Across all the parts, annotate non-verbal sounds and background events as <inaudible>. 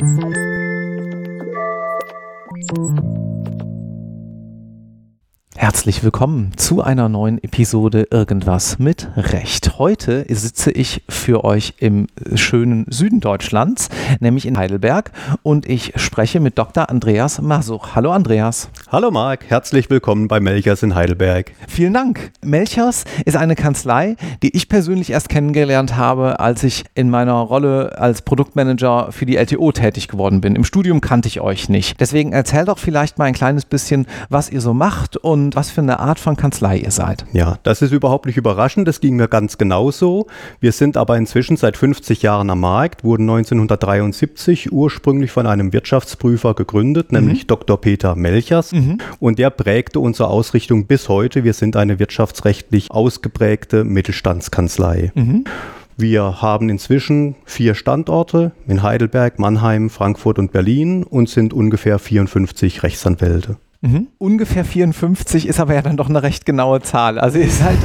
Thank you. Herzlich willkommen zu einer neuen Episode Irgendwas mit Recht. Heute sitze ich für euch im schönen Süden Deutschlands, nämlich in Heidelberg, und ich spreche mit Dr. Andreas Masuch. Hallo Andreas. Hallo Marc, herzlich willkommen bei Melchers in Heidelberg. Vielen Dank. Melchers ist eine Kanzlei, die ich persönlich erst kennengelernt habe, als ich in meiner Rolle als Produktmanager für die LTO tätig geworden bin. Im Studium kannte ich euch nicht. Deswegen erzähl doch vielleicht mal ein kleines bisschen, was ihr so macht und und was für eine Art von Kanzlei ihr seid. Ja, das ist überhaupt nicht überraschend. Das ging mir ganz genauso. Wir sind aber inzwischen seit 50 Jahren am Markt, wurden 1973 ursprünglich von einem Wirtschaftsprüfer gegründet, mhm. nämlich Dr. Peter Melchers. Mhm. Und der prägte unsere Ausrichtung bis heute. Wir sind eine wirtschaftsrechtlich ausgeprägte Mittelstandskanzlei. Mhm. Wir haben inzwischen vier Standorte in Heidelberg, Mannheim, Frankfurt und Berlin und sind ungefähr 54 Rechtsanwälte. Mhm. Ungefähr 54 ist aber ja dann doch eine recht genaue Zahl. Also ihr seid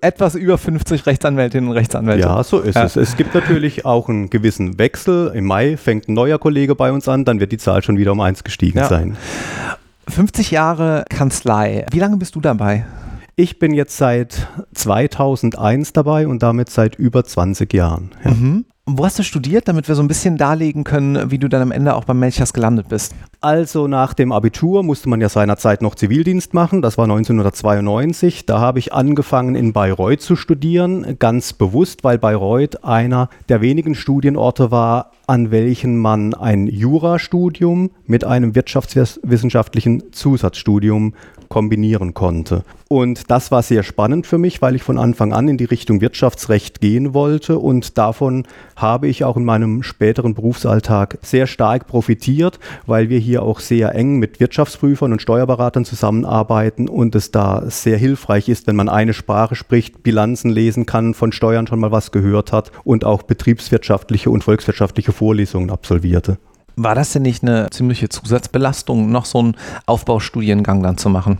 etwas über 50 Rechtsanwältinnen und Rechtsanwälte. Ja, so ist ja. es. Es gibt natürlich auch einen gewissen Wechsel. Im Mai fängt ein neuer Kollege bei uns an, dann wird die Zahl schon wieder um eins gestiegen ja. sein. 50 Jahre Kanzlei. Wie lange bist du dabei? Ich bin jetzt seit 2001 dabei und damit seit über 20 Jahren. Ja. Mhm. Wo hast du studiert, damit wir so ein bisschen darlegen können, wie du dann am Ende auch beim Melchers gelandet bist? Also nach dem Abitur musste man ja seinerzeit noch Zivildienst machen. Das war 1992. Da habe ich angefangen in Bayreuth zu studieren, ganz bewusst, weil Bayreuth einer der wenigen Studienorte war, an welchen man ein Jurastudium mit einem wirtschaftswissenschaftlichen Zusatzstudium kombinieren konnte. Und das war sehr spannend für mich, weil ich von Anfang an in die Richtung Wirtschaftsrecht gehen wollte und davon habe ich auch in meinem späteren Berufsalltag sehr stark profitiert, weil wir hier auch sehr eng mit Wirtschaftsprüfern und Steuerberatern zusammenarbeiten und es da sehr hilfreich ist, wenn man eine Sprache spricht, Bilanzen lesen kann, von Steuern schon mal was gehört hat und auch betriebswirtschaftliche und volkswirtschaftliche Vorlesungen absolvierte. War das denn nicht eine ziemliche Zusatzbelastung, noch so einen Aufbaustudiengang dann zu machen?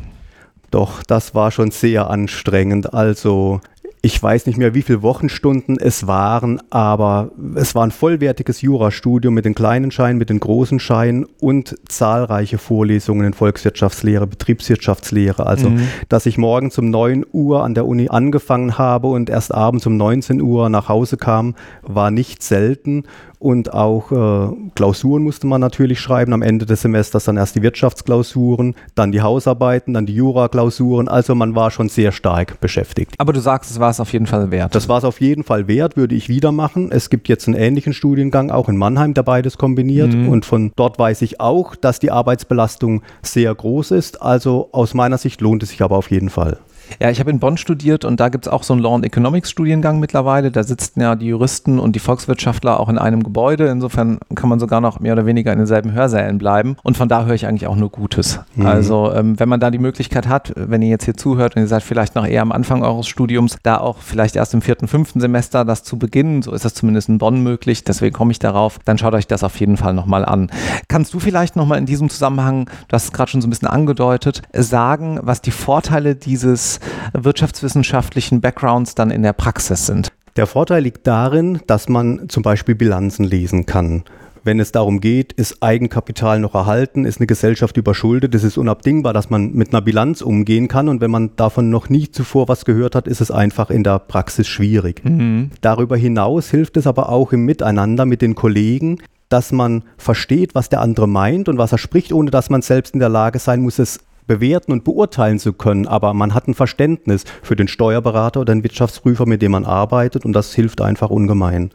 Doch, das war schon sehr anstrengend. Also ich weiß nicht mehr, wie viele Wochenstunden es waren, aber es war ein vollwertiges Jurastudium mit den kleinen Scheinen, mit den großen Scheinen und zahlreiche Vorlesungen in Volkswirtschaftslehre, Betriebswirtschaftslehre. Also, mhm. dass ich morgens um 9 Uhr an der Uni angefangen habe und erst abends um 19 Uhr nach Hause kam, war nicht selten und auch äh, Klausuren musste man natürlich schreiben. Am Ende des Semesters dann erst die Wirtschaftsklausuren, dann die Hausarbeiten, dann die Juraklausuren. Also man war schon sehr stark beschäftigt. Aber du sagst, es war es auf jeden Fall wert. Das war es auf jeden Fall wert, würde ich wieder machen. Es gibt jetzt einen ähnlichen Studiengang auch in Mannheim, der beides kombiniert. Mhm. Und von dort weiß ich auch, dass die Arbeitsbelastung sehr groß ist. Also aus meiner Sicht lohnt es sich aber auf jeden Fall. Ja, ich habe in Bonn studiert und da gibt es auch so einen Law and Economics Studiengang mittlerweile. Da sitzen ja die Juristen und die Volkswirtschaftler auch in einem Gebäude. Insofern kann man sogar noch mehr oder weniger in denselben Hörsälen bleiben. Und von da höre ich eigentlich auch nur Gutes. Mhm. Also ähm, wenn man da die Möglichkeit hat, wenn ihr jetzt hier zuhört und ihr seid vielleicht noch eher am Anfang eures Studiums, da auch vielleicht erst im vierten, fünften Semester das zu beginnen, so ist das zumindest in Bonn möglich, deswegen komme ich darauf, dann schaut euch das auf jeden Fall nochmal an. Kannst du vielleicht nochmal in diesem Zusammenhang, du hast es gerade schon so ein bisschen angedeutet, sagen, was die Vorteile dieses wirtschaftswissenschaftlichen Backgrounds dann in der Praxis sind? Der Vorteil liegt darin, dass man zum Beispiel Bilanzen lesen kann wenn es darum geht, ist Eigenkapital noch erhalten, ist eine Gesellschaft überschuldet, es ist unabdingbar, dass man mit einer Bilanz umgehen kann und wenn man davon noch nie zuvor was gehört hat, ist es einfach in der Praxis schwierig. Mhm. Darüber hinaus hilft es aber auch im Miteinander mit den Kollegen, dass man versteht, was der andere meint und was er spricht, ohne dass man selbst in der Lage sein muss, es bewerten und beurteilen zu können, aber man hat ein Verständnis für den Steuerberater oder den Wirtschaftsprüfer, mit dem man arbeitet und das hilft einfach ungemein.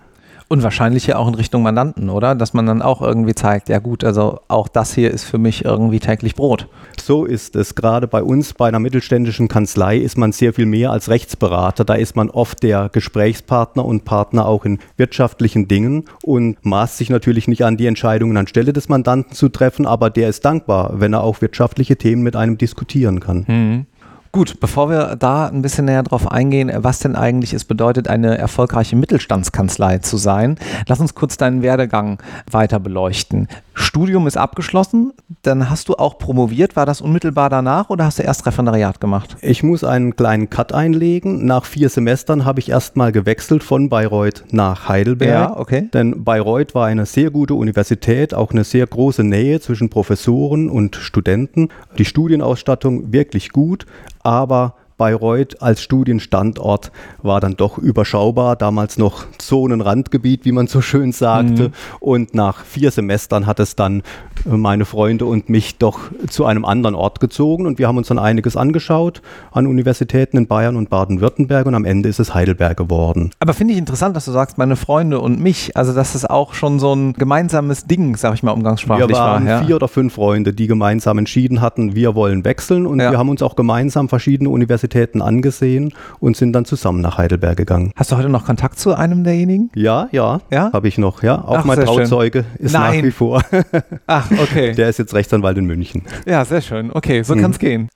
Und wahrscheinlich ja auch in Richtung Mandanten, oder? Dass man dann auch irgendwie zeigt, ja gut, also auch das hier ist für mich irgendwie täglich Brot. So ist es. Gerade bei uns, bei einer mittelständischen Kanzlei, ist man sehr viel mehr als Rechtsberater. Da ist man oft der Gesprächspartner und Partner auch in wirtschaftlichen Dingen und maßt sich natürlich nicht an, die Entscheidungen anstelle des Mandanten zu treffen, aber der ist dankbar, wenn er auch wirtschaftliche Themen mit einem diskutieren kann. Mhm. Gut, bevor wir da ein bisschen näher drauf eingehen, was denn eigentlich es bedeutet, eine erfolgreiche Mittelstandskanzlei zu sein, lass uns kurz deinen Werdegang weiter beleuchten. Studium ist abgeschlossen, dann hast du auch promoviert. War das unmittelbar danach oder hast du erst Referendariat gemacht? Ich muss einen kleinen Cut einlegen. Nach vier Semestern habe ich erstmal gewechselt von Bayreuth nach Heidelberg. Ja, okay. Denn Bayreuth war eine sehr gute Universität, auch eine sehr große Nähe zwischen Professoren und Studenten. Die Studienausstattung wirklich gut, aber Bayreuth als Studienstandort war dann doch überschaubar, damals noch Zonenrandgebiet, wie man so schön sagte. Mhm. Und nach vier Semestern hat es dann meine Freunde und mich doch zu einem anderen Ort gezogen und wir haben uns dann einiges angeschaut an Universitäten in Bayern und Baden-Württemberg und am Ende ist es Heidelberg geworden. Aber finde ich interessant, dass du sagst, meine Freunde und mich, also dass es auch schon so ein gemeinsames Ding, sag ich mal, umgangssprachlich wir waren war. Ja. vier oder fünf Freunde, die gemeinsam entschieden hatten, wir wollen wechseln und ja. wir haben uns auch gemeinsam verschiedene Universitäten angesehen und sind dann zusammen nach Heidelberg gegangen. Hast du heute noch Kontakt zu einem derjenigen? Ja, ja, ja? habe ich noch, ja. Auch Ach, mein Trauzeuge schön. ist Nein. nach wie vor. <laughs> Ach, okay. Der ist jetzt Rechtsanwalt in München. Ja, sehr schön. Okay, so mhm. kann es gehen.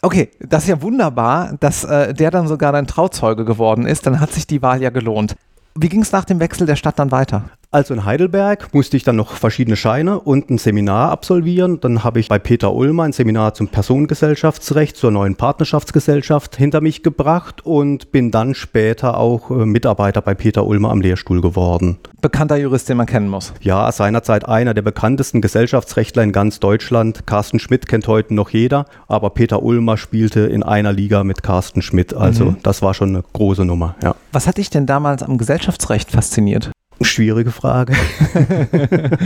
Okay, das ist ja wunderbar, dass äh, der dann sogar dein Trauzeuge geworden ist. Dann hat sich die Wahl ja gelohnt. Wie ging es nach dem Wechsel der Stadt dann weiter? Also in Heidelberg musste ich dann noch verschiedene Scheine und ein Seminar absolvieren. Dann habe ich bei Peter Ulmer ein Seminar zum Personengesellschaftsrecht, zur neuen Partnerschaftsgesellschaft hinter mich gebracht und bin dann später auch äh, Mitarbeiter bei Peter Ulmer am Lehrstuhl geworden. Bekannter Jurist, den man kennen muss. Ja, seinerzeit einer der bekanntesten Gesellschaftsrechtler in ganz Deutschland. Carsten Schmidt kennt heute noch jeder, aber Peter Ulmer spielte in einer Liga mit Carsten Schmidt. Also mhm. das war schon eine große Nummer. Ja. Was hat dich denn damals am Gesellschaftsrecht fasziniert? Schwierige Frage. <laughs>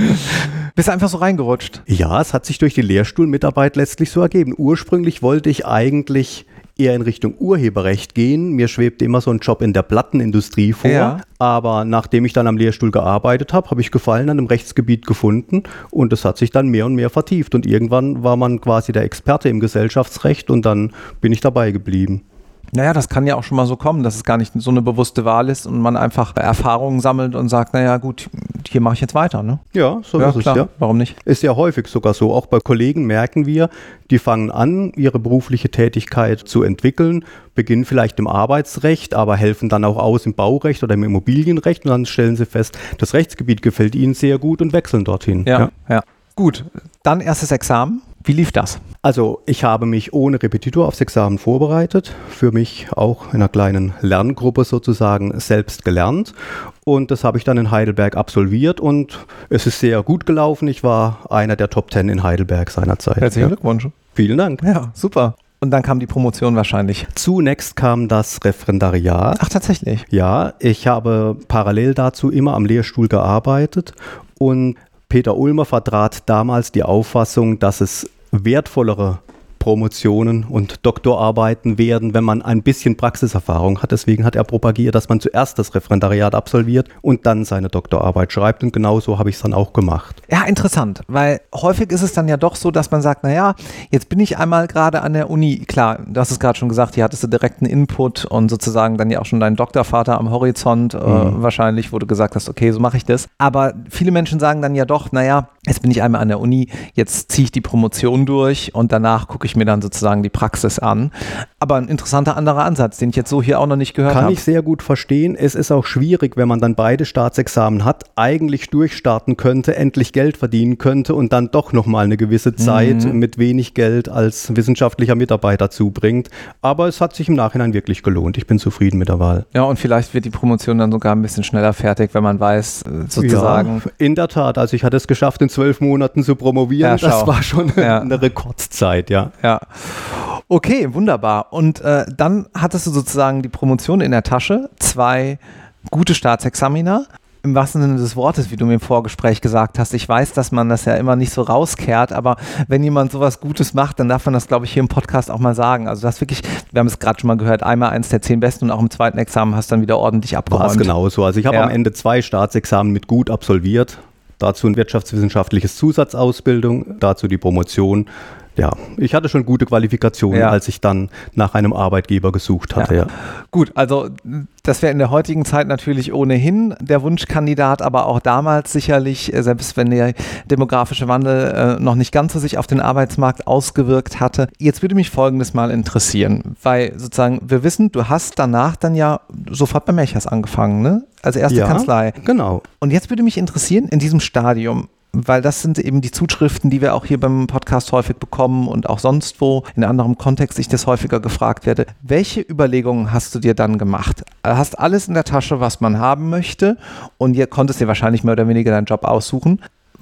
Bist du einfach so reingerutscht? Ja, es hat sich durch die Lehrstuhlmitarbeit letztlich so ergeben. Ursprünglich wollte ich eigentlich eher in Richtung Urheberrecht gehen. Mir schwebte immer so ein Job in der Plattenindustrie vor. Ja. Aber nachdem ich dann am Lehrstuhl gearbeitet habe, habe ich Gefallen an dem Rechtsgebiet gefunden und es hat sich dann mehr und mehr vertieft. Und irgendwann war man quasi der Experte im Gesellschaftsrecht und dann bin ich dabei geblieben. Naja, das kann ja auch schon mal so kommen, dass es gar nicht so eine bewusste Wahl ist und man einfach Erfahrungen sammelt und sagt, naja gut, hier mache ich jetzt weiter. Ne? Ja, so ja, ist klar. es, ja. Warum nicht? Ist ja häufig sogar so. Auch bei Kollegen merken wir, die fangen an, ihre berufliche Tätigkeit zu entwickeln, beginnen vielleicht im Arbeitsrecht, aber helfen dann auch aus im Baurecht oder im Immobilienrecht und dann stellen sie fest, das Rechtsgebiet gefällt ihnen sehr gut und wechseln dorthin. ja. ja. ja. Gut, dann erstes Examen. Wie lief das? Also ich habe mich ohne Repetitor aufs Examen vorbereitet, für mich auch in einer kleinen Lerngruppe sozusagen selbst gelernt und das habe ich dann in Heidelberg absolviert und es ist sehr gut gelaufen. Ich war einer der Top Ten in Heidelberg seinerzeit. Herzlichen ja. Glückwunsch. Vielen Dank. Ja, super. Und dann kam die Promotion wahrscheinlich. Zunächst kam das Referendariat. Ach, tatsächlich? Ja, ich habe parallel dazu immer am Lehrstuhl gearbeitet und Peter Ulmer vertrat damals die Auffassung, dass es wertvollere Promotionen und Doktorarbeiten werden, wenn man ein bisschen Praxiserfahrung hat. Deswegen hat er propagiert, dass man zuerst das Referendariat absolviert und dann seine Doktorarbeit schreibt. Und genau so habe ich es dann auch gemacht. Ja, interessant, weil häufig ist es dann ja doch so, dass man sagt, naja, jetzt bin ich einmal gerade an der Uni. Klar, du hast es gerade schon gesagt, hier hattest du direkten Input und sozusagen dann ja auch schon deinen Doktorvater am Horizont äh, mhm. wahrscheinlich, wo du gesagt hast, okay, so mache ich das. Aber viele Menschen sagen dann ja doch, naja, jetzt bin ich einmal an der Uni, jetzt ziehe ich die Promotion durch und danach gucke ich ich mir dann sozusagen die Praxis an. Aber ein interessanter anderer Ansatz, den ich jetzt so hier auch noch nicht gehört habe. Kann ich sehr gut verstehen. Es ist auch schwierig, wenn man dann beide Staatsexamen hat, eigentlich durchstarten könnte, endlich Geld verdienen könnte und dann doch nochmal eine gewisse Zeit mhm. mit wenig Geld als wissenschaftlicher Mitarbeiter zubringt. Aber es hat sich im Nachhinein wirklich gelohnt. Ich bin zufrieden mit der Wahl. Ja, und vielleicht wird die Promotion dann sogar ein bisschen schneller fertig, wenn man weiß, äh, sozusagen. Ja, in der Tat. Also ich hatte es geschafft, in zwölf Monaten zu promovieren. Ja, das war schon ja. eine Rekordzeit, ja ja. Okay, wunderbar. Und äh, dann hattest du sozusagen die Promotion in der Tasche, zwei gute Staatsexaminer. Im wahrsten Sinne des Wortes, wie du mir im Vorgespräch gesagt hast. Ich weiß, dass man das ja immer nicht so rauskehrt, aber wenn jemand sowas Gutes macht, dann darf man das, glaube ich, hier im Podcast auch mal sagen. Also das wirklich, wir haben es gerade schon mal gehört, einmal eins der zehn Besten und auch im zweiten Examen hast du dann wieder ordentlich abgeräumt. War es genauso. Also ich habe ja. am Ende zwei Staatsexamen mit gut absolviert. Dazu ein wirtschaftswissenschaftliches Zusatzausbildung, dazu die Promotion ja, ich hatte schon gute Qualifikationen, ja. als ich dann nach einem Arbeitgeber gesucht hatte. Ja. Ja. Gut, also das wäre in der heutigen Zeit natürlich ohnehin der Wunschkandidat, aber auch damals sicherlich, äh, selbst wenn der demografische Wandel äh, noch nicht ganz so sich auf den Arbeitsmarkt ausgewirkt hatte. Jetzt würde mich Folgendes mal interessieren, weil sozusagen wir wissen, du hast danach dann ja sofort bei Melchers angefangen, ne? Als erste Kanzlei. Genau. Und jetzt würde mich interessieren, in diesem Stadium, weil das sind eben die Zuschriften, die wir auch hier beim Podcast häufig bekommen und auch sonst wo in anderem Kontext ich das häufiger gefragt werde. Welche Überlegungen hast du dir dann gemacht? Hast alles in der Tasche, was man haben möchte und ihr konntest dir wahrscheinlich mehr oder weniger deinen Job aussuchen.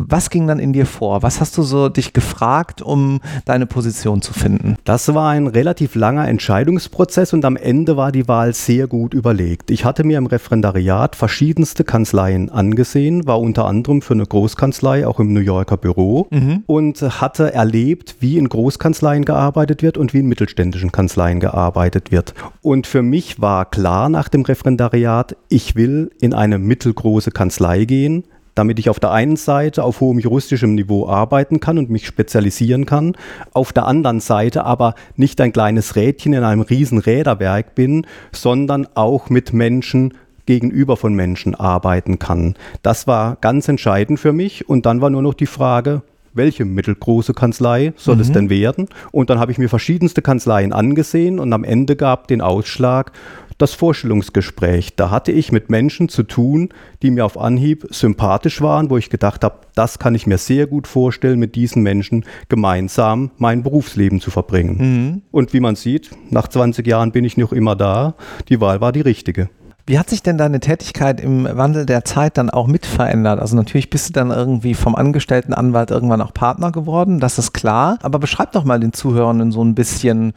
Was ging dann in dir vor? Was hast du so dich gefragt, um deine Position zu finden? Das war ein relativ langer Entscheidungsprozess und am Ende war die Wahl sehr gut überlegt. Ich hatte mir im Referendariat verschiedenste Kanzleien angesehen, war unter anderem für eine Großkanzlei auch im New Yorker Büro mhm. und hatte erlebt, wie in Großkanzleien gearbeitet wird und wie in mittelständischen Kanzleien gearbeitet wird. Und für mich war klar nach dem Referendariat, ich will in eine mittelgroße Kanzlei gehen, damit ich auf der einen Seite auf hohem juristischem Niveau arbeiten kann und mich spezialisieren kann, auf der anderen Seite aber nicht ein kleines Rädchen in einem riesen Räderwerk bin, sondern auch mit Menschen gegenüber von Menschen arbeiten kann. Das war ganz entscheidend für mich und dann war nur noch die Frage, welche mittelgroße Kanzlei soll mhm. es denn werden? Und dann habe ich mir verschiedenste Kanzleien angesehen und am Ende gab den Ausschlag, das Vorstellungsgespräch. Da hatte ich mit Menschen zu tun, die mir auf Anhieb sympathisch waren, wo ich gedacht habe, das kann ich mir sehr gut vorstellen, mit diesen Menschen gemeinsam mein Berufsleben zu verbringen. Mhm. Und wie man sieht, nach 20 Jahren bin ich noch immer da. Die Wahl war die richtige. Wie hat sich denn deine Tätigkeit im Wandel der Zeit dann auch mit verändert? Also natürlich bist du dann irgendwie vom angestellten Anwalt irgendwann auch Partner geworden, das ist klar. Aber beschreib doch mal den Zuhörenden so ein bisschen,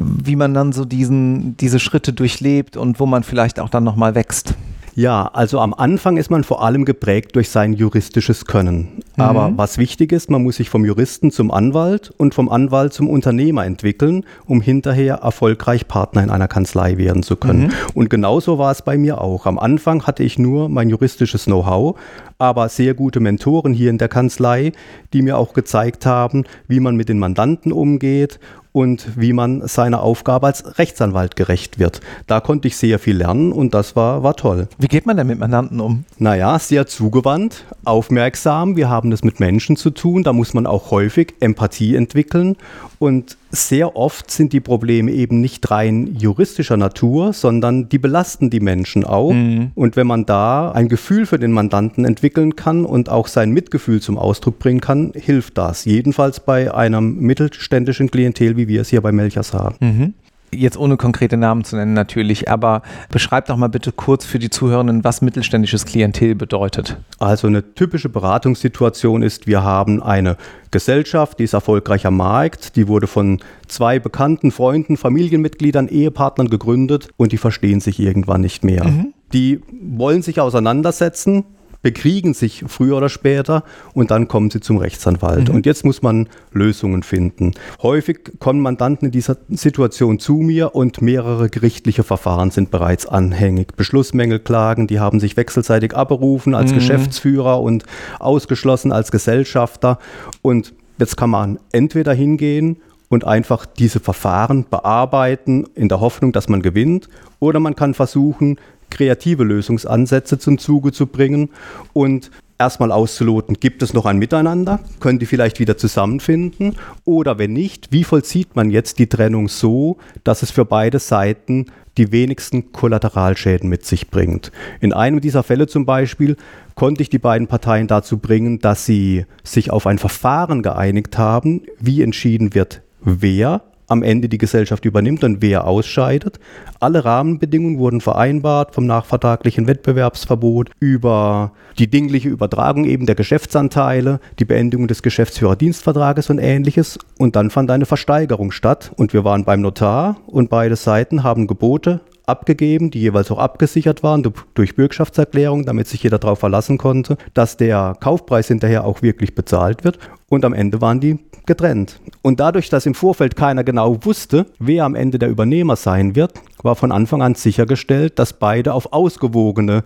wie man dann so diesen, diese Schritte durchlebt und wo man vielleicht auch dann nochmal wächst. Ja, also am Anfang ist man vor allem geprägt durch sein juristisches Können. Mhm. Aber was wichtig ist, man muss sich vom Juristen zum Anwalt und vom Anwalt zum Unternehmer entwickeln, um hinterher erfolgreich Partner in einer Kanzlei werden zu können. Mhm. Und genauso war es bei mir auch. Am Anfang hatte ich nur mein juristisches Know-how, aber sehr gute Mentoren hier in der Kanzlei, die mir auch gezeigt haben, wie man mit den Mandanten umgeht und wie man seiner Aufgabe als Rechtsanwalt gerecht wird. Da konnte ich sehr viel lernen und das war, war toll. Wie geht man denn mit Mandanten um? Naja, sehr zugewandt, aufmerksam. Wir haben es mit Menschen zu tun. Da muss man auch häufig Empathie entwickeln und sehr oft sind die Probleme eben nicht rein juristischer Natur, sondern die belasten die Menschen auch. Mhm. Und wenn man da ein Gefühl für den Mandanten entwickeln kann und auch sein Mitgefühl zum Ausdruck bringen kann, hilft das. Jedenfalls bei einem mittelständischen Klientel, wie wir es hier bei Melchers haben. Mhm jetzt ohne konkrete Namen zu nennen natürlich, aber beschreib doch mal bitte kurz für die Zuhörenden, was mittelständisches Klientel bedeutet. Also eine typische Beratungssituation ist, wir haben eine Gesellschaft, die ist erfolgreich am Markt, die wurde von zwei bekannten Freunden, Familienmitgliedern, Ehepartnern gegründet und die verstehen sich irgendwann nicht mehr. Mhm. Die wollen sich auseinandersetzen, bekriegen sich früher oder später und dann kommen sie zum Rechtsanwalt. Mhm. Und jetzt muss man Lösungen finden. Häufig kommen Mandanten in dieser Situation zu mir und mehrere gerichtliche Verfahren sind bereits anhängig. Beschlussmängelklagen, die haben sich wechselseitig abberufen als mhm. Geschäftsführer und ausgeschlossen als Gesellschafter. Und jetzt kann man entweder hingehen und einfach diese Verfahren bearbeiten in der Hoffnung, dass man gewinnt. Oder man kann versuchen, kreative Lösungsansätze zum Zuge zu bringen und erstmal auszuloten, gibt es noch ein Miteinander? Können die vielleicht wieder zusammenfinden? Oder wenn nicht, wie vollzieht man jetzt die Trennung so, dass es für beide Seiten die wenigsten Kollateralschäden mit sich bringt? In einem dieser Fälle zum Beispiel konnte ich die beiden Parteien dazu bringen, dass sie sich auf ein Verfahren geeinigt haben, wie entschieden wird, wer am Ende die Gesellschaft übernimmt und wer ausscheidet. Alle Rahmenbedingungen wurden vereinbart, vom nachvertraglichen Wettbewerbsverbot über die dingliche Übertragung eben der Geschäftsanteile, die Beendigung des Geschäftsführerdienstvertrages und ähnliches. Und dann fand eine Versteigerung statt und wir waren beim Notar und beide Seiten haben Gebote abgegeben, die jeweils auch abgesichert waren durch Bürgschaftserklärung, damit sich jeder darauf verlassen konnte, dass der Kaufpreis hinterher auch wirklich bezahlt wird. Und am Ende waren die getrennt. Und dadurch, dass im Vorfeld keiner genau wusste, wer am Ende der Übernehmer sein wird, war von Anfang an sichergestellt, dass beide auf ausgewogene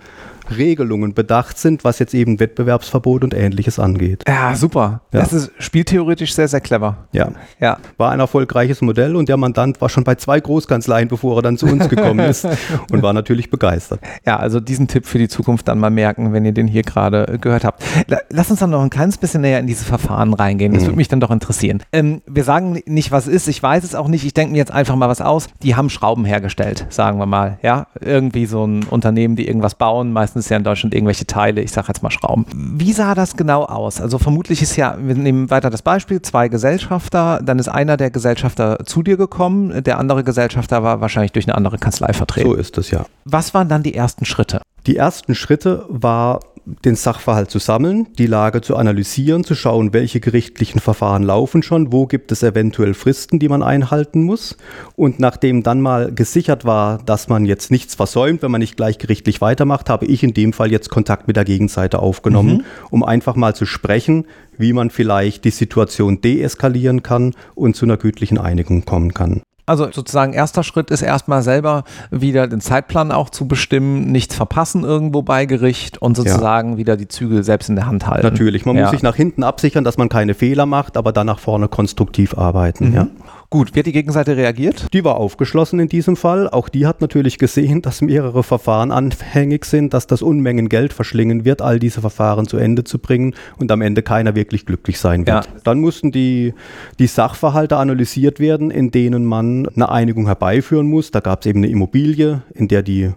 Regelungen bedacht sind, was jetzt eben Wettbewerbsverbot und ähnliches angeht. Ja, super. Ja. Das ist spieltheoretisch sehr, sehr clever. Ja. ja. War ein erfolgreiches Modell und der Mandant war schon bei zwei Großkanzleien, bevor er dann zu uns gekommen ist <laughs> und war natürlich begeistert. Ja, also diesen Tipp für die Zukunft dann mal merken, wenn ihr den hier gerade gehört habt. Lass uns dann noch ein kleines bisschen näher in diese Verfahren dann reingehen? Das mhm. würde mich dann doch interessieren. Ähm, wir sagen nicht, was ist. Ich weiß es auch nicht. Ich denke mir jetzt einfach mal was aus. Die haben Schrauben hergestellt, sagen wir mal. Ja, irgendwie so ein Unternehmen, die irgendwas bauen. Meistens ja in Deutschland irgendwelche Teile. Ich sage jetzt mal Schrauben. Wie sah das genau aus? Also vermutlich ist ja, wir nehmen weiter das Beispiel, zwei Gesellschafter. Dann ist einer der Gesellschafter zu dir gekommen. Der andere Gesellschafter war wahrscheinlich durch eine andere Kanzlei vertreten. So ist es ja. Was waren dann die ersten Schritte? Die ersten Schritte war den Sachverhalt zu sammeln, die Lage zu analysieren, zu schauen, welche gerichtlichen Verfahren laufen schon, wo gibt es eventuell Fristen, die man einhalten muss. Und nachdem dann mal gesichert war, dass man jetzt nichts versäumt, wenn man nicht gleich gerichtlich weitermacht, habe ich in dem Fall jetzt Kontakt mit der Gegenseite aufgenommen, mhm. um einfach mal zu sprechen, wie man vielleicht die Situation deeskalieren kann und zu einer gütlichen Einigung kommen kann. Also sozusagen erster Schritt ist erstmal selber wieder den Zeitplan auch zu bestimmen, nichts verpassen irgendwo bei Gericht und sozusagen ja. wieder die Zügel selbst in der Hand halten. Natürlich, man ja. muss sich nach hinten absichern, dass man keine Fehler macht, aber dann nach vorne konstruktiv arbeiten. Mhm. Ja. Gut, wie hat die Gegenseite reagiert? Die war aufgeschlossen in diesem Fall. Auch die hat natürlich gesehen, dass mehrere Verfahren anhängig sind, dass das Unmengen Geld verschlingen wird, all diese Verfahren zu Ende zu bringen und am Ende keiner wirklich glücklich sein wird. Ja. Dann mussten die, die Sachverhalte analysiert werden, in denen man eine Einigung herbeiführen muss. Da gab es eben eine Immobilie, in der die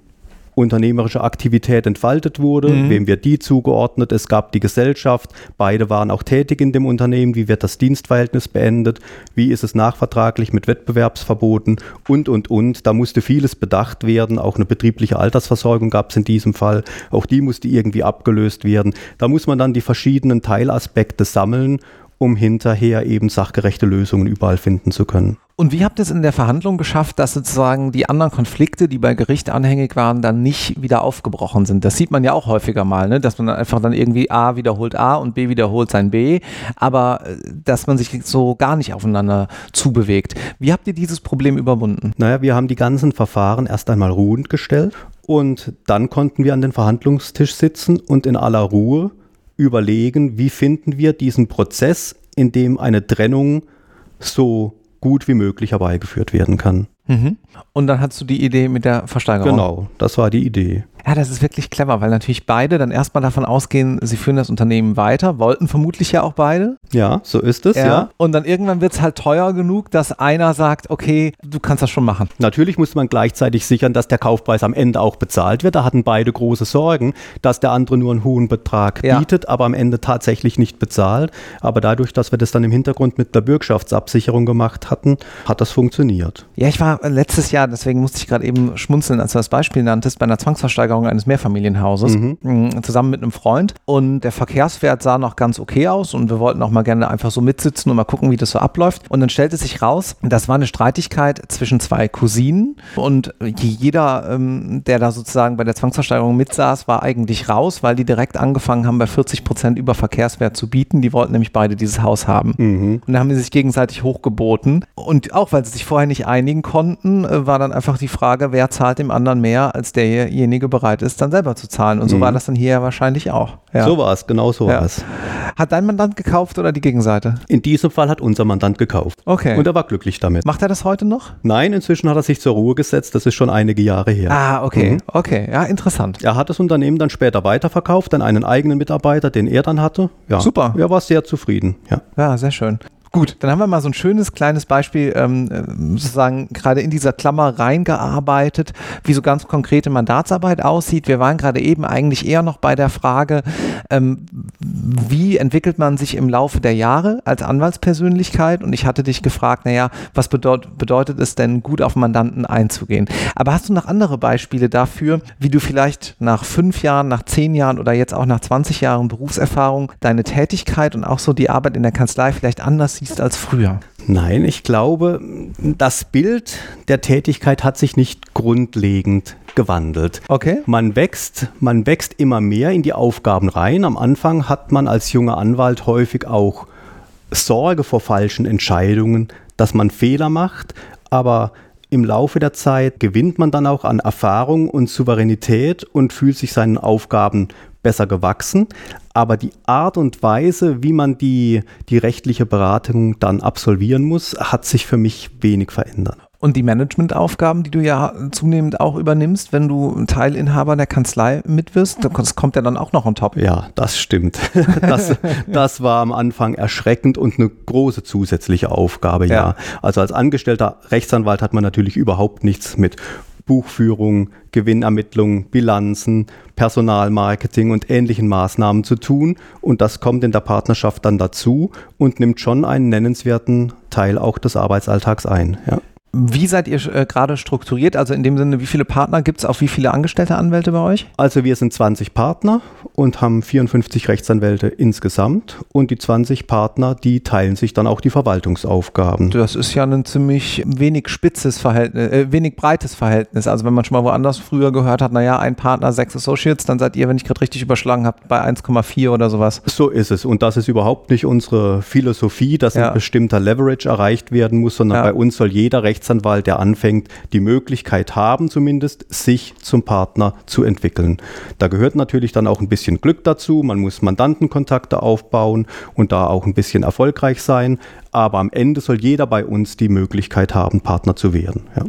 unternehmerische Aktivität entfaltet wurde, mhm. wem wird die zugeordnet, es gab die Gesellschaft, beide waren auch tätig in dem Unternehmen, wie wird das Dienstverhältnis beendet, wie ist es nachvertraglich mit Wettbewerbsverboten? Und, und, und. Da musste vieles bedacht werden, auch eine betriebliche Altersversorgung gab es in diesem Fall, auch die musste irgendwie abgelöst werden. Da muss man dann die verschiedenen Teilaspekte sammeln um hinterher eben sachgerechte Lösungen überall finden zu können. Und wie habt ihr es in der Verhandlung geschafft, dass sozusagen die anderen Konflikte, die bei Gericht anhängig waren, dann nicht wieder aufgebrochen sind? Das sieht man ja auch häufiger mal, ne? dass man einfach dann irgendwie A wiederholt A und B wiederholt sein B, aber äh, dass man sich so gar nicht aufeinander zubewegt. Wie habt ihr dieses Problem überwunden? Naja, wir haben die ganzen Verfahren erst einmal ruhend gestellt und dann konnten wir an den Verhandlungstisch sitzen und in aller Ruhe überlegen, wie finden wir diesen Prozess, in dem eine Trennung so gut wie möglich herbeigeführt werden kann. Mhm. Und dann hast du die Idee mit der Versteigerung. Genau, das war die Idee. Ja, das ist wirklich clever, weil natürlich beide dann erstmal davon ausgehen, sie führen das Unternehmen weiter, wollten vermutlich ja auch beide. Ja, so ist es, ja. ja. Und dann irgendwann wird es halt teuer genug, dass einer sagt, okay, du kannst das schon machen. Natürlich muss man gleichzeitig sichern, dass der Kaufpreis am Ende auch bezahlt wird. Da hatten beide große Sorgen, dass der andere nur einen hohen Betrag ja. bietet, aber am Ende tatsächlich nicht bezahlt. Aber dadurch, dass wir das dann im Hintergrund mit der Bürgschaftsabsicherung gemacht hatten, hat das funktioniert. Ja, ich war letztes Jahr, deswegen musste ich gerade eben schmunzeln, als du das Beispiel nanntest, bei einer Zwangsversteigerung Versteigerung eines Mehrfamilienhauses mhm. Mm, zusammen mit einem Freund. Und der Verkehrswert sah noch ganz okay aus und wir wollten auch mal gerne einfach so mitsitzen und mal gucken, wie das so abläuft. Und dann stellte sich raus, das war eine Streitigkeit zwischen zwei Cousinen und jeder, ähm, der da sozusagen bei der Zwangsversteigerung mitsaß, war eigentlich raus, weil die direkt angefangen haben, bei 40 Prozent über Verkehrswert zu bieten. Die wollten nämlich beide dieses Haus haben. Mhm. Und da haben sie sich gegenseitig hochgeboten. Und auch weil sie sich vorher nicht einigen konnten, äh, war dann einfach die Frage, wer zahlt dem anderen mehr, als derjenige bereit ist, dann selber zu zahlen. Und so mhm. war das dann hier wahrscheinlich auch. Ja. So war es, genau so ja. war es. Hat dein Mandant gekauft oder die Gegenseite? In diesem Fall hat unser Mandant gekauft. Okay. Und er war glücklich damit. Macht er das heute noch? Nein, inzwischen hat er sich zur Ruhe gesetzt. Das ist schon einige Jahre her. Ah, okay. Mhm. Okay, ja, interessant. Er hat das Unternehmen dann später weiterverkauft an einen eigenen Mitarbeiter, den er dann hatte. Ja. Super. Er war sehr zufrieden. Ja. Ja, sehr schön. Gut, dann haben wir mal so ein schönes kleines Beispiel ähm, sozusagen gerade in dieser Klammer reingearbeitet, wie so ganz konkrete Mandatsarbeit aussieht. Wir waren gerade eben eigentlich eher noch bei der Frage, ähm, wie entwickelt man sich im Laufe der Jahre als Anwaltspersönlichkeit? Und ich hatte dich gefragt, naja, was bedeut bedeutet es denn, gut auf Mandanten einzugehen? Aber hast du noch andere Beispiele dafür, wie du vielleicht nach fünf Jahren, nach zehn Jahren oder jetzt auch nach 20 Jahren Berufserfahrung deine Tätigkeit und auch so die Arbeit in der Kanzlei vielleicht anders siehst als früher? Nein, ich glaube, das Bild der Tätigkeit hat sich nicht grundlegend gewandelt. Okay. Man wächst, man wächst immer mehr in die Aufgaben rein. Am Anfang hat man als junger Anwalt häufig auch Sorge vor falschen Entscheidungen, dass man Fehler macht, aber im Laufe der Zeit gewinnt man dann auch an Erfahrung und Souveränität und fühlt sich seinen Aufgaben besser gewachsen. Aber die Art und Weise, wie man die, die rechtliche Beratung dann absolvieren muss, hat sich für mich wenig verändert. Und die Managementaufgaben, die du ja zunehmend auch übernimmst, wenn du Teilinhaber der Kanzlei mit wirst, das kommt ja dann auch noch on top. Ja, das stimmt. <laughs> Das, das war am Anfang erschreckend und eine große zusätzliche Aufgabe, ja. ja. Also als angestellter Rechtsanwalt hat man natürlich überhaupt nichts mit Buchführung, Gewinnermittlung, Bilanzen, Personalmarketing und ähnlichen Maßnahmen zu tun. Und das kommt in der Partnerschaft dann dazu und nimmt schon einen nennenswerten Teil auch des Arbeitsalltags ein. Ja. Wie seid ihr äh, gerade strukturiert? Also in dem Sinne, wie viele Partner gibt es auf wie viele angestellte Anwälte bei euch? Also wir sind 20 Partner und haben 54 Rechtsanwälte insgesamt und die 20 Partner, die teilen sich dann auch die Verwaltungsaufgaben. Das ist ja ein ziemlich wenig spitzes Verhältnis, äh, wenig breites Verhältnis. Also wenn man schon mal woanders früher gehört hat, naja, ein Partner, sechs Associates, dann seid ihr, wenn ich gerade richtig überschlagen habe, bei 1,4 oder sowas. So ist es und das ist überhaupt nicht unsere Philosophie, dass ja. ein bestimmter Leverage erreicht werden muss, sondern ja. bei uns soll jeder Rechtsanwalt Rechtsanwalt, der anfängt, die Möglichkeit haben zumindest, sich zum Partner zu entwickeln. Da gehört natürlich dann auch ein bisschen Glück dazu. Man muss Mandantenkontakte aufbauen und da auch ein bisschen erfolgreich sein. Aber am Ende soll jeder bei uns die Möglichkeit haben, Partner zu werden. Ja.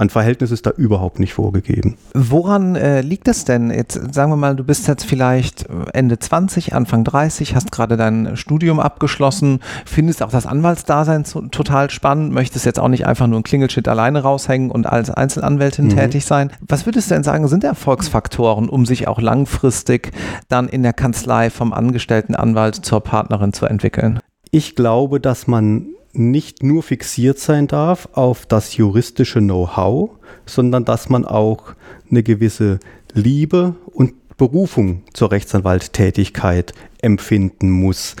Ein Verhältnis ist da überhaupt nicht vorgegeben. Woran äh, liegt es denn? Jetzt sagen wir mal, du bist jetzt vielleicht Ende 20, Anfang 30, hast gerade dein Studium abgeschlossen, findest auch das Anwaltsdasein so, total spannend, möchtest jetzt auch nicht einfach nur ein Klingelschild alleine raushängen und als Einzelanwältin mhm. tätig sein. Was würdest du denn sagen, sind Erfolgsfaktoren, um sich auch langfristig dann in der Kanzlei vom angestellten Anwalt zur Partnerin zu entwickeln? Ich glaube, dass man nicht nur fixiert sein darf auf das juristische Know-how, sondern dass man auch eine gewisse Liebe und Berufung zur Rechtsanwalttätigkeit empfinden muss.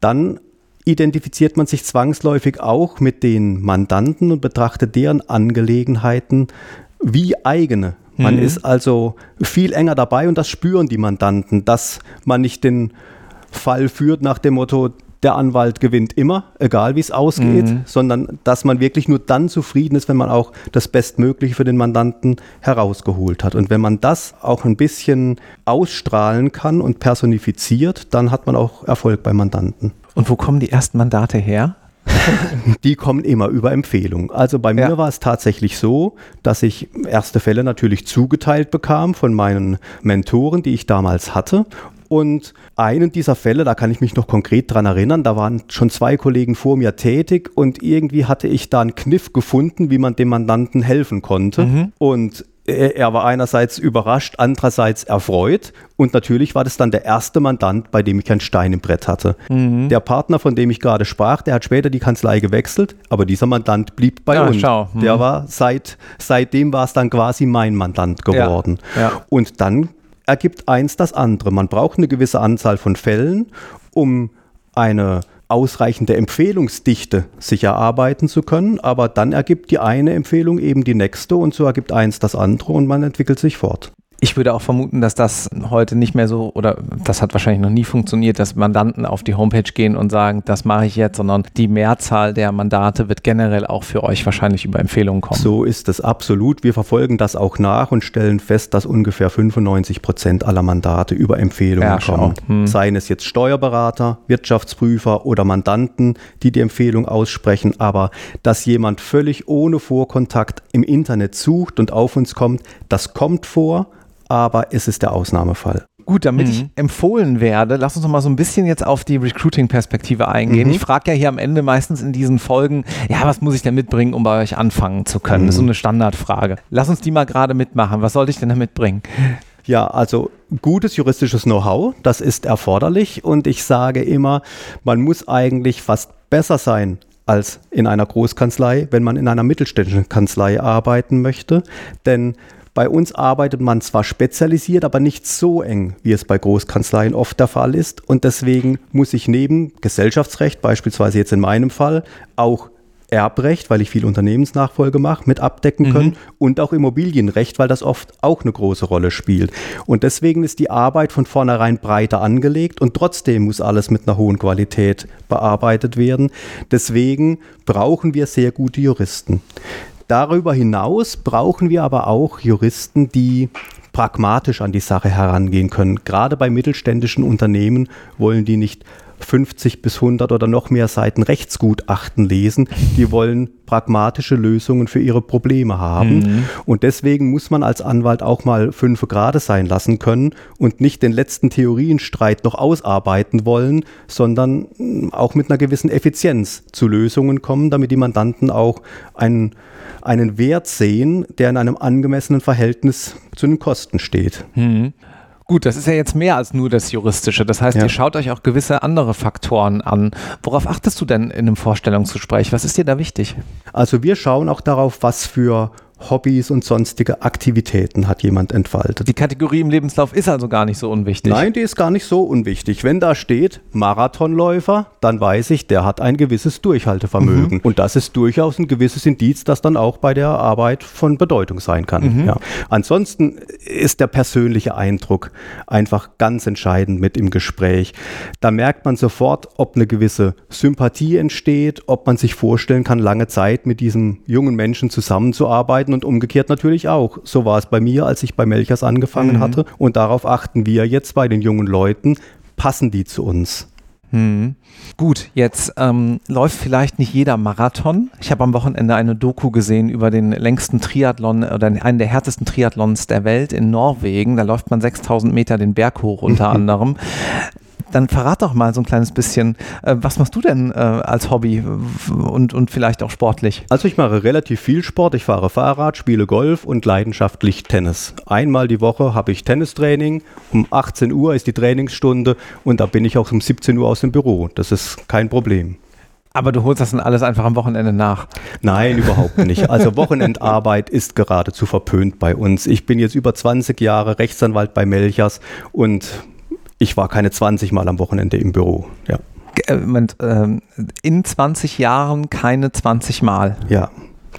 Dann identifiziert man sich zwangsläufig auch mit den Mandanten und betrachtet deren Angelegenheiten wie eigene. Man mhm. ist also viel enger dabei und das spüren die Mandanten, dass man nicht den Fall führt nach dem Motto, der Anwalt gewinnt immer, egal wie es ausgeht, mhm. sondern dass man wirklich nur dann zufrieden ist, wenn man auch das Bestmögliche für den Mandanten herausgeholt hat. Und wenn man das auch ein bisschen ausstrahlen kann und personifiziert, dann hat man auch Erfolg beim Mandanten. Und wo kommen die ersten Mandate her? <laughs> die kommen immer über Empfehlung. Also bei mir ja. war es tatsächlich so, dass ich erste Fälle natürlich zugeteilt bekam von meinen Mentoren, die ich damals hatte. Und einen dieser Fälle, da kann ich mich noch konkret dran erinnern, da waren schon zwei Kollegen vor mir tätig und irgendwie hatte ich da einen Kniff gefunden, wie man dem Mandanten helfen konnte. Mhm. Und er war einerseits überrascht, andererseits erfreut. Und natürlich war das dann der erste Mandant, bei dem ich ein Stein im Brett hatte. Mhm. Der Partner, von dem ich gerade sprach, der hat später die Kanzlei gewechselt, aber dieser Mandant blieb bei ja, uns. Mhm. Der war seit, seitdem war es dann quasi mein Mandant geworden. Ja, ja. Und dann ergibt eins das andere. Man braucht eine gewisse Anzahl von Fällen, um eine ausreichende Empfehlungsdichte sich erarbeiten zu können, aber dann ergibt die eine Empfehlung eben die nächste und so ergibt eins das andere und man entwickelt sich fort. Ich würde auch vermuten, dass das heute nicht mehr so, oder das hat wahrscheinlich noch nie funktioniert, dass Mandanten auf die Homepage gehen und sagen, das mache ich jetzt, sondern die Mehrzahl der Mandate wird generell auch für euch wahrscheinlich über Empfehlungen kommen. So ist es absolut. Wir verfolgen das auch nach und stellen fest, dass ungefähr 95 Prozent aller Mandate über Empfehlungen ja, kommen. Hm. Seien es jetzt Steuerberater, Wirtschaftsprüfer oder Mandanten, die die Empfehlung aussprechen, aber dass jemand völlig ohne Vorkontakt im Internet sucht und auf uns kommt, das kommt vor aber es ist der Ausnahmefall. Gut, damit mhm. ich empfohlen werde, lass uns noch mal so ein bisschen jetzt auf die Recruiting-Perspektive eingehen. Mhm. Ich frage ja hier am Ende meistens in diesen Folgen, ja, was muss ich denn mitbringen, um bei euch anfangen zu können? Mhm. Das ist so mhm. eine Standardfrage. Lass uns die mal gerade mitmachen. Was sollte ich denn da mitbringen? Ja, also gutes juristisches Know-how, das ist erforderlich und ich sage immer, man muss eigentlich fast besser sein als in einer Großkanzlei, wenn man in einer mittelständischen Kanzlei arbeiten möchte. Denn bei uns arbeitet man zwar spezialisiert, aber nicht so eng, wie es bei Großkanzleien oft der Fall ist. Und deswegen muss ich neben Gesellschaftsrecht, beispielsweise jetzt in meinem Fall, auch Erbrecht, weil ich viel Unternehmensnachfolge mache, mit abdecken können mhm. und auch Immobilienrecht, weil das oft auch eine große Rolle spielt. Und deswegen ist die Arbeit von vornherein breiter angelegt und trotzdem muss alles mit einer hohen Qualität bearbeitet werden. Deswegen brauchen wir sehr gute Juristen. Darüber hinaus brauchen wir aber auch Juristen, die pragmatisch an die Sache herangehen können. Gerade bei mittelständischen Unternehmen wollen die nicht 50 bis 100 oder noch mehr Seiten Rechtsgutachten lesen. Die wollen pragmatische Lösungen für ihre Probleme haben. Mhm. Und deswegen muss man als Anwalt auch mal fünf Grade sein lassen können und nicht den letzten Theorienstreit noch ausarbeiten wollen, sondern mm, auch mit einer gewissen Effizienz zu Lösungen kommen, damit die Mandanten auch einen, einen Wert sehen, der in einem angemessenen Verhältnis zu den Kosten steht. Mhm. Gut, das ist ja jetzt mehr als nur das Juristische. Das heißt, ja. ihr schaut euch auch gewisse andere Faktoren an. Worauf achtest du denn in einem Vorstellungsgespräch? Was ist dir da wichtig? Also wir schauen auch darauf, was für Hobbys und sonstige Aktivitäten hat jemand entfaltet. Die Kategorie im Lebenslauf ist also gar nicht so unwichtig. Nein, die ist gar nicht so unwichtig. Wenn da steht Marathonläufer, dann weiß ich, der hat ein gewisses Durchhaltevermögen. Mhm. Und das ist durchaus ein gewisses Indiz, das dann auch bei der Arbeit von Bedeutung sein kann. Mhm. Ja. Ansonsten ist der persönliche Eindruck einfach ganz entscheidend mit im Gespräch. Da merkt man sofort, ob eine gewisse Sympathie entsteht, ob man sich vorstellen kann, lange Zeit mit diesem jungen Menschen zusammenzuarbeiten arbeiten und umgekehrt natürlich auch. So war es bei mir, als ich bei Melchers angefangen mhm. hatte. Und darauf achten wir jetzt bei den jungen Leuten. Passen die zu uns? Hm. Gut, jetzt ähm, läuft vielleicht nicht jeder Marathon. Ich habe am Wochenende eine Doku gesehen über den längsten Triathlon oder einen der härtesten Triathlons der Welt in Norwegen. Da läuft man 6000 Meter den Berg hoch unter <laughs> anderem dann verrat doch mal so ein kleines bisschen, äh, was machst du denn äh, als Hobby und, und vielleicht auch sportlich? Also ich mache relativ viel Sport. Ich fahre Fahrrad, spiele Golf und leidenschaftlich Tennis. Einmal die Woche habe ich Tennistraining. Um 18 Uhr ist die Trainingsstunde und da bin ich auch um 17 Uhr aus dem Büro. Das ist kein Problem. Aber du holst das dann alles einfach am Wochenende nach? Nein, überhaupt nicht. Also Wochenendarbeit ist geradezu verpönt bei uns. Ich bin jetzt über 20 Jahre Rechtsanwalt bei Melchers und ich war keine 20 Mal am Wochenende im Büro, ja. Ähm, in 20 Jahren keine 20 Mal. Ja,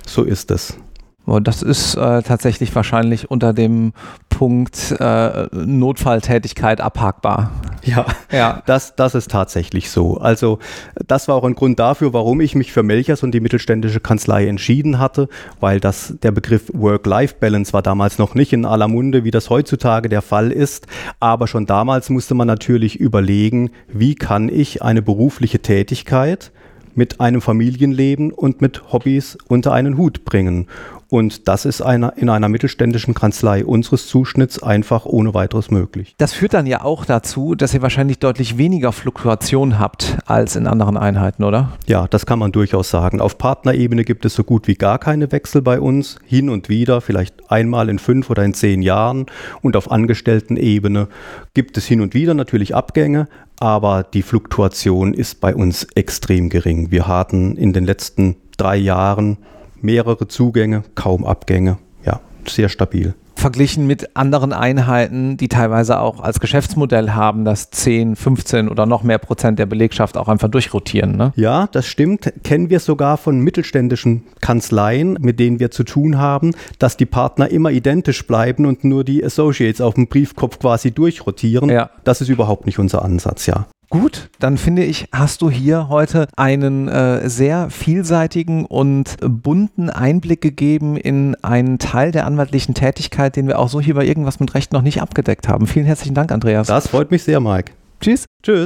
so ist es. Das ist äh, tatsächlich wahrscheinlich unter dem Punkt äh, Notfalltätigkeit abhakbar. Ja, ja. Das, das ist tatsächlich so. Also das war auch ein Grund dafür, warum ich mich für Melchers und die mittelständische Kanzlei entschieden hatte, weil das, der Begriff Work-Life-Balance war damals noch nicht in aller Munde, wie das heutzutage der Fall ist. Aber schon damals musste man natürlich überlegen, wie kann ich eine berufliche Tätigkeit mit einem Familienleben und mit Hobbys unter einen Hut bringen. Und das ist einer, in einer mittelständischen Kanzlei unseres Zuschnitts einfach ohne weiteres möglich. Das führt dann ja auch dazu, dass ihr wahrscheinlich deutlich weniger Fluktuation habt als in anderen Einheiten, oder? Ja, das kann man durchaus sagen. Auf Partnerebene gibt es so gut wie gar keine Wechsel bei uns. Hin und wieder, vielleicht einmal in fünf oder in zehn Jahren. Und auf Angestelltenebene gibt es hin und wieder natürlich Abgänge, aber die Fluktuation ist bei uns extrem gering. Wir hatten in den letzten drei Jahren mehrere Zugänge, kaum Abgänge. Ja, sehr stabil. Verglichen mit anderen Einheiten, die teilweise auch als Geschäftsmodell haben, dass 10, 15 oder noch mehr Prozent der Belegschaft auch einfach durchrotieren. Ne? Ja, das stimmt. Kennen wir sogar von mittelständischen Kanzleien, mit denen wir zu tun haben, dass die Partner immer identisch bleiben und nur die Associates auf dem Briefkopf quasi durchrotieren. Ja. Das ist überhaupt nicht unser Ansatz, ja. Gut, dann finde ich, hast du hier heute einen äh, sehr vielseitigen und bunten Einblick gegeben in einen Teil der anwaltlichen Tätigkeit, den wir auch so hier bei irgendwas mit Recht noch nicht abgedeckt haben. Vielen herzlichen Dank, Andreas. Das freut mich sehr, Mike. Tschüss. Tschüss.